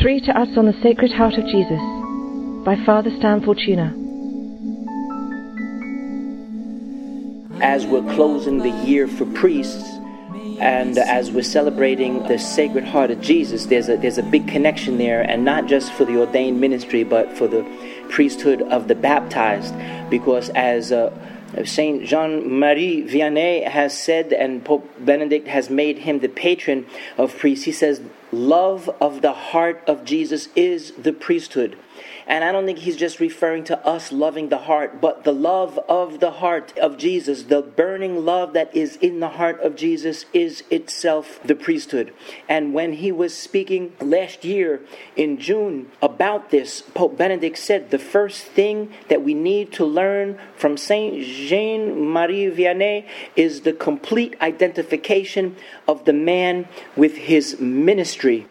Three to us on the Sacred Heart of Jesus by Father Stan Fortuna. As we're closing the year for priests, and as we're celebrating the Sacred Heart of Jesus, there's a there's a big connection there, and not just for the ordained ministry, but for the priesthood of the baptized, because as uh, Saint Jean Marie Vianney has said, and Pope Benedict has made him the patron of priests. He says, "Love of the heart of Jesus is the priesthood." And I don't think he's just referring to us loving the heart, but the love of the heart of Jesus, the burning love that is in the heart of Jesus, is itself the priesthood. And when he was speaking last year in June about this, Pope Benedict said the first thing that we need to learn from Saint Jean Marie Vianney is the complete identification of the man with his ministry.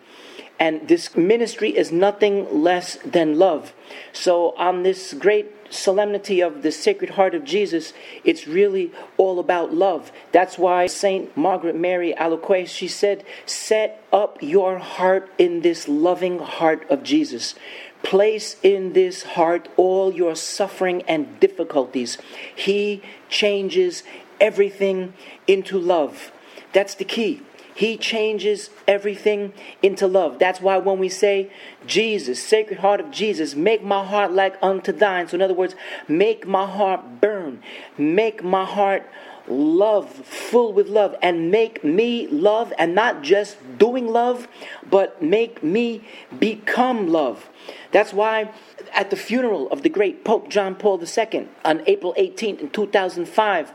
And this ministry is nothing less than love. So, on this great solemnity of the Sacred Heart of Jesus, it's really all about love. That's why Saint Margaret Mary Alacoque, she said, Set up your heart in this loving heart of Jesus. Place in this heart all your suffering and difficulties. He changes everything into love. That's the key. He changes everything into love. That's why when we say, Jesus, Sacred Heart of Jesus, make my heart like unto thine. So, in other words, make my heart burn, make my heart love, full with love, and make me love, and not just doing love, but make me become love. That's why at the funeral of the great Pope John Paul II on April 18th in 2005,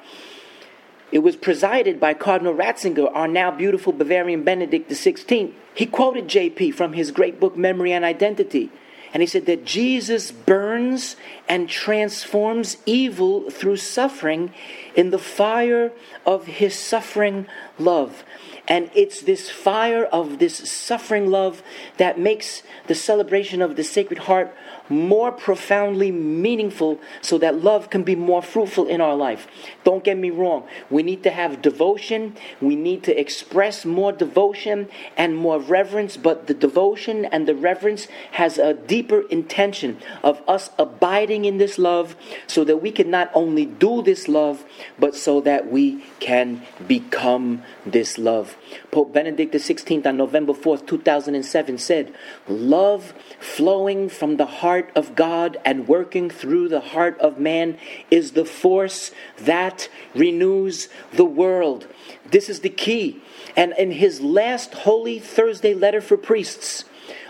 it was presided by Cardinal Ratzinger, our now beautiful Bavarian Benedict XVI. He quoted JP from his great book, Memory and Identity. And he said that Jesus burns and transforms evil through suffering in the fire of his suffering love. And it's this fire of this suffering love that makes the celebration of the Sacred Heart more profoundly meaningful so that love can be more fruitful in our life. Don't get me wrong. We need to have devotion. We need to express more devotion and more reverence, but the devotion and the reverence has a deeper intention of us abiding in this love so that we can not only do this love, but so that we can become this love. Pope Benedict XVI on November 4th, 2007 said, Love flowing from the heart of God and working through the heart of man is the force that renews the world. This is the key. And in his last Holy Thursday letter for priests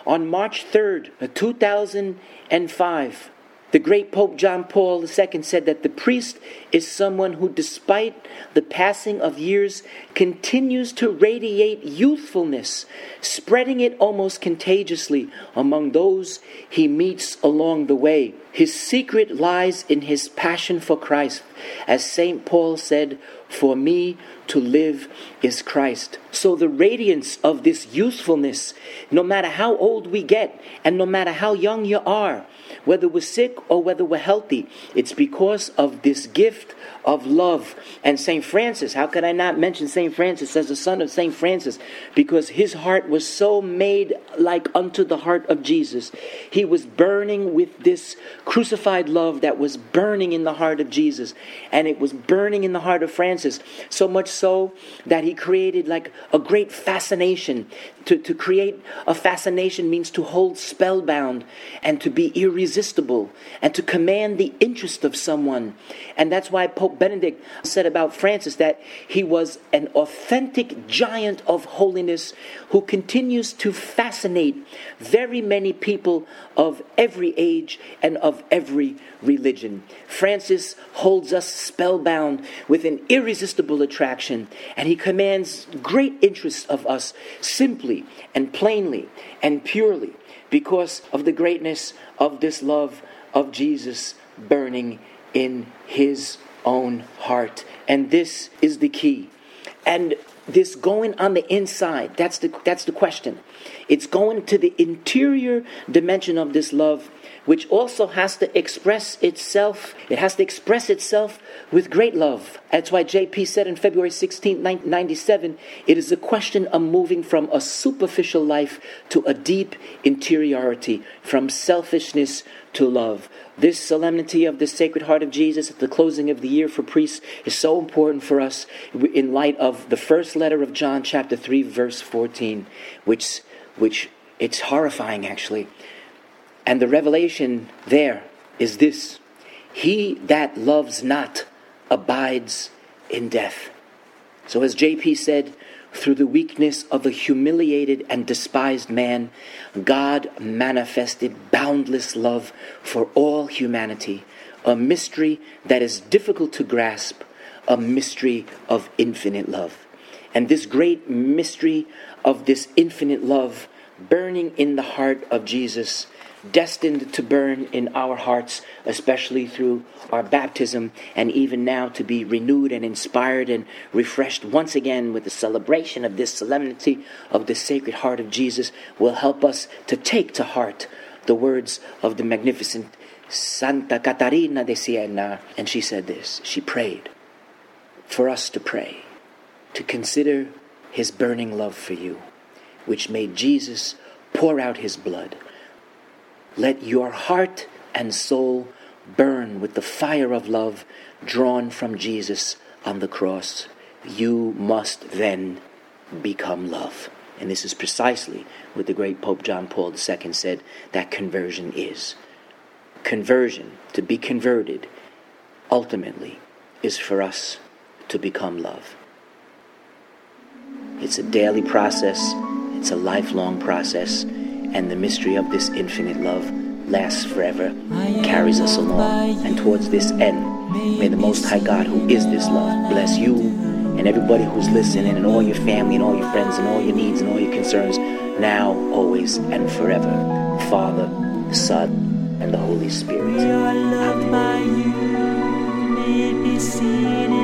on March 3rd, 2005, the great Pope John Paul II said that the priest is someone who, despite the passing of years, continues to radiate youthfulness, spreading it almost contagiously among those he meets along the way. His secret lies in his passion for Christ. As St. Paul said, For me to live is Christ. So the radiance of this youthfulness, no matter how old we get and no matter how young you are, whether we're sick or whether we're healthy. It's because of this gift of love. And St. Francis, how could I not mention St. Francis as the son of St. Francis? Because his heart was so made like unto the heart of Jesus. He was burning with this crucified love that was burning in the heart of Jesus. And it was burning in the heart of Francis. So much so that he created like a great fascination. To, to create a fascination means to hold spellbound and to be irresistible and to command the interest of someone. And that's why Pope Benedict said about Francis that he was an authentic giant of holiness who continues to fascinate very many people of every age and of every religion. Francis holds us spellbound with an irresistible attraction, and he commands great interest of us simply and plainly and purely because of the greatness of this love of Jesus burning in his own heart. And this is the key. And this going on the inside, that's the, that's the question. It's going to the interior dimension of this love which also has to express itself. It has to express itself with great love. That's why JP said in February 16, 1997, it is a question of moving from a superficial life to a deep interiority, from selfishness to love. This solemnity of the Sacred Heart of Jesus at the closing of the year for priests is so important for us in light of the first letter of John, chapter 3, verse 14, which, which it's horrifying actually. And the revelation there is this He that loves not abides in death. So, as JP said, through the weakness of a humiliated and despised man, God manifested boundless love for all humanity, a mystery that is difficult to grasp, a mystery of infinite love. And this great mystery of this infinite love burning in the heart of Jesus destined to burn in our hearts, especially through our baptism, and even now to be renewed and inspired and refreshed once again with the celebration of this solemnity of the Sacred Heart of Jesus, will help us to take to heart the words of the magnificent Santa Catarina de Siena. And she said this she prayed for us to pray, to consider his burning love for you, which made Jesus pour out his blood let your heart and soul burn with the fire of love drawn from Jesus on the cross. You must then become love. And this is precisely what the great Pope John Paul II said that conversion is. Conversion, to be converted, ultimately is for us to become love. It's a daily process, it's a lifelong process and the mystery of this infinite love lasts forever, carries us along, and towards this end, may the Most High God, who is this love, bless you and everybody who's listening, and all your family, and all your friends, and all your needs, and all your concerns, now, always, and forever. The Father, the Son, and the Holy Spirit. Amen.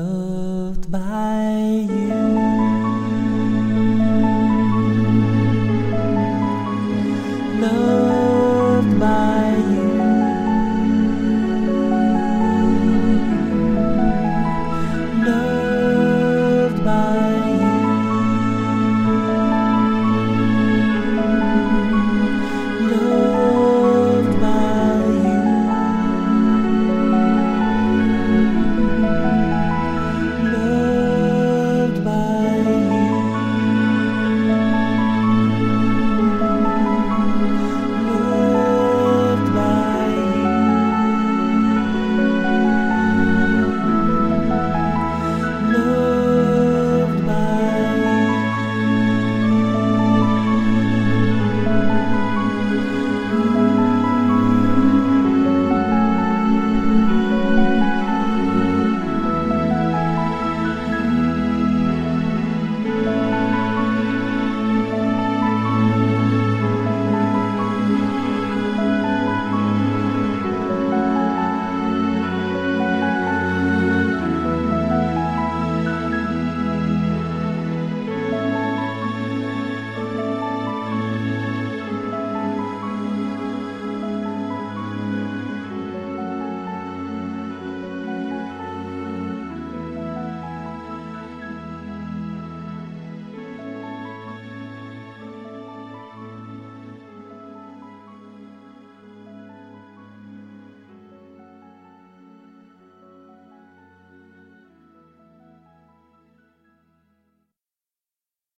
loved by you.